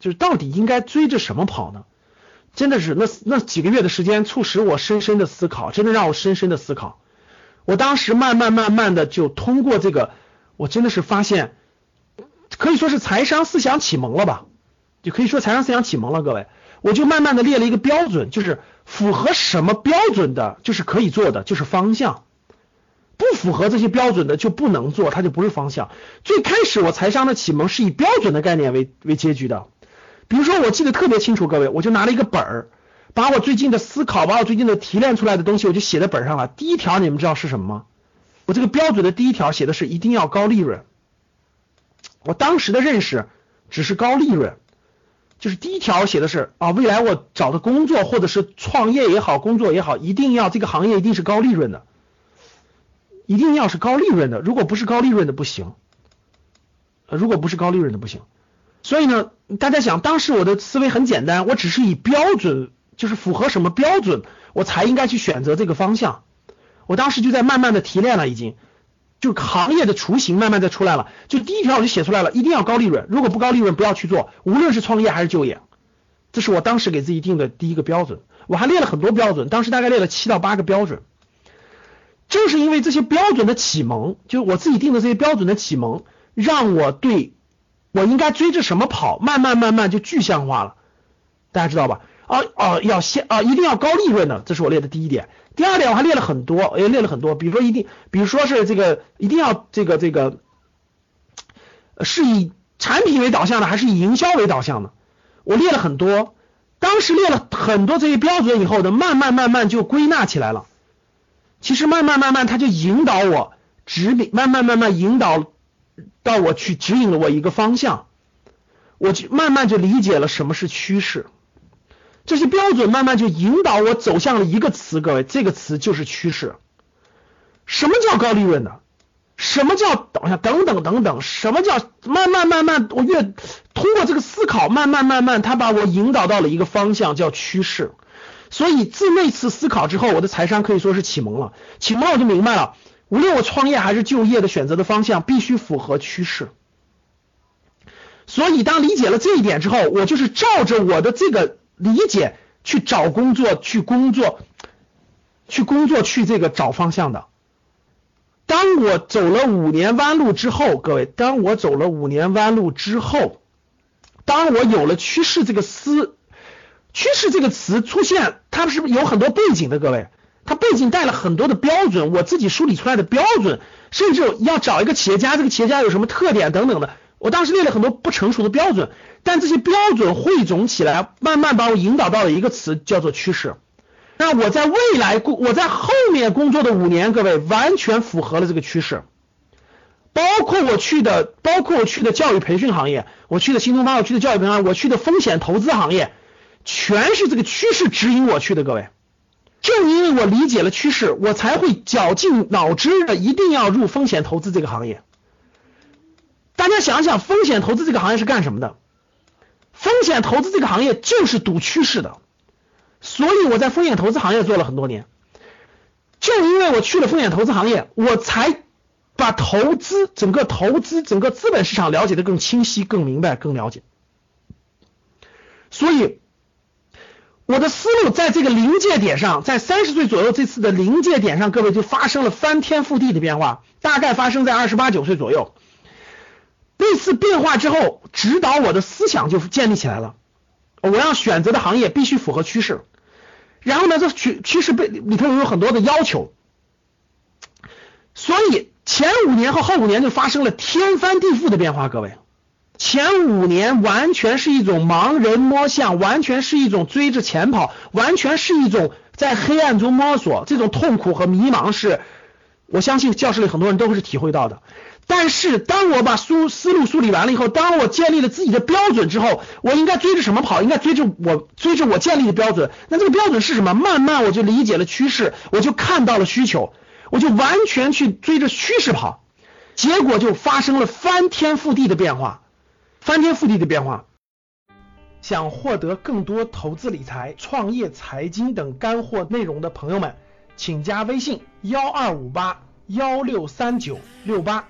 就是到底应该追着什么跑呢？真的是那那几个月的时间，促使我深深的思考，真的让我深深的思考。我当时慢慢慢慢的就通过这个，我真的是发现，可以说是财商思想启蒙了吧？就可以说财商思想启蒙了，各位，我就慢慢的列了一个标准，就是符合什么标准的，就是可以做的，就是方向。不符合这些标准的就不能做，它就不是方向。最开始我财商的启蒙是以标准的概念为为结局的。比如说，我记得特别清楚，各位，我就拿了一个本儿，把我最近的思考，把我最近的提炼出来的东西，我就写在本上了。第一条，你们知道是什么吗？我这个标准的第一条写的是一定要高利润。我当时的认识只是高利润，就是第一条写的是啊，未来我找的工作或者是创业也好，工作也好，一定要这个行业一定是高利润的。一定要是高利润的，如果不是高利润的不行。如果不是高利润的不行。所以呢，大家想，当时我的思维很简单，我只是以标准，就是符合什么标准，我才应该去选择这个方向。我当时就在慢慢的提炼了，已经，就行业的雏形慢慢的出来了。就第一条我就写出来了，一定要高利润，如果不高利润不要去做，无论是创业还是就业。这是我当时给自己定的第一个标准。我还列了很多标准，当时大概列了七到八个标准。正是因为这些标准的启蒙，就我自己定的这些标准的启蒙，让我对我应该追着什么跑，慢慢慢慢就具象化了。大家知道吧？啊啊，要先啊，一定要高利润的，这是我列的第一点。第二点我还列了很多，也列了很多，比如说一定，比如说是这个一定要这个这个是以产品为导向的，还是以营销为导向的？我列了很多。当时列了很多这些标准以后呢，慢慢慢慢就归纳起来了。其实慢慢慢慢，他就引导我指引，慢慢慢慢引导到我去指引了我一个方向，我就慢慢就理解了什么是趋势。这些标准慢慢就引导我走向了一个词，各位，这个词就是趋势。什么叫高利润的？什么叫等下？等等等等，什么叫慢慢慢慢？我越通过这个思考，慢慢慢慢，他把我引导到了一个方向，叫趋势。所以自那次思考之后，我的财商可以说是启蒙了。启蒙了，我就明白了，无论我创业还是就业的选择的方向，必须符合趋势。所以当理解了这一点之后，我就是照着我的这个理解去找工作，去工作，去工作，去这个找方向的。当我走了五年弯路之后，各位，当我走了五年弯路之后，当我有了趋势这个思。趋势这个词出现，它是不是有很多背景的？各位，它背景带了很多的标准，我自己梳理出来的标准，甚至要找一个企业家，这个企业家有什么特点等等的，我当时列了很多不成熟的标准，但这些标准汇总起来，慢慢把我引导到了一个词，叫做趋势。那我在未来工，我在后面工作的五年，各位完全符合了这个趋势，包括我去的，包括我去的教育培训行业，我去的新东方，我去的教育培训，我去的风险投资行业。全是这个趋势指引我去的，各位。正因为我理解了趋势，我才会绞尽脑汁的一定要入风险投资这个行业。大家想想，风险投资这个行业是干什么的？风险投资这个行业就是赌趋势的。所以我在风险投资行业做了很多年。正因为我去了风险投资行业，我才把投资整个投资整个资本市场了解的更清晰、更明白、更了解。所以。我的思路在这个临界点上，在三十岁左右这次的临界点上，各位就发生了翻天覆地的变化，大概发生在二十八九岁左右。那次变化之后，指导我的思想就建立起来了。我要选择的行业必须符合趋势，然后呢，这趋趋势被里头有很多的要求，所以前五年和后五年就发生了天翻地覆的变化，各位。前五年完全是一种盲人摸象，完全是一种追着钱跑，完全是一种在黑暗中摸索，这种痛苦和迷茫是，我相信教室里很多人都会是体会到的。但是当我把梳思路梳理完了以后，当我建立了自己的标准之后，我应该追着什么跑？应该追着我追着我建立的标准。那这个标准是什么？慢慢我就理解了趋势，我就看到了需求，我就完全去追着趋势跑，结果就发生了翻天覆地的变化，翻天覆地的变化。想获得更多投资理财创业财经等干货内容的朋友们请加微信幺二五八幺六三九六八。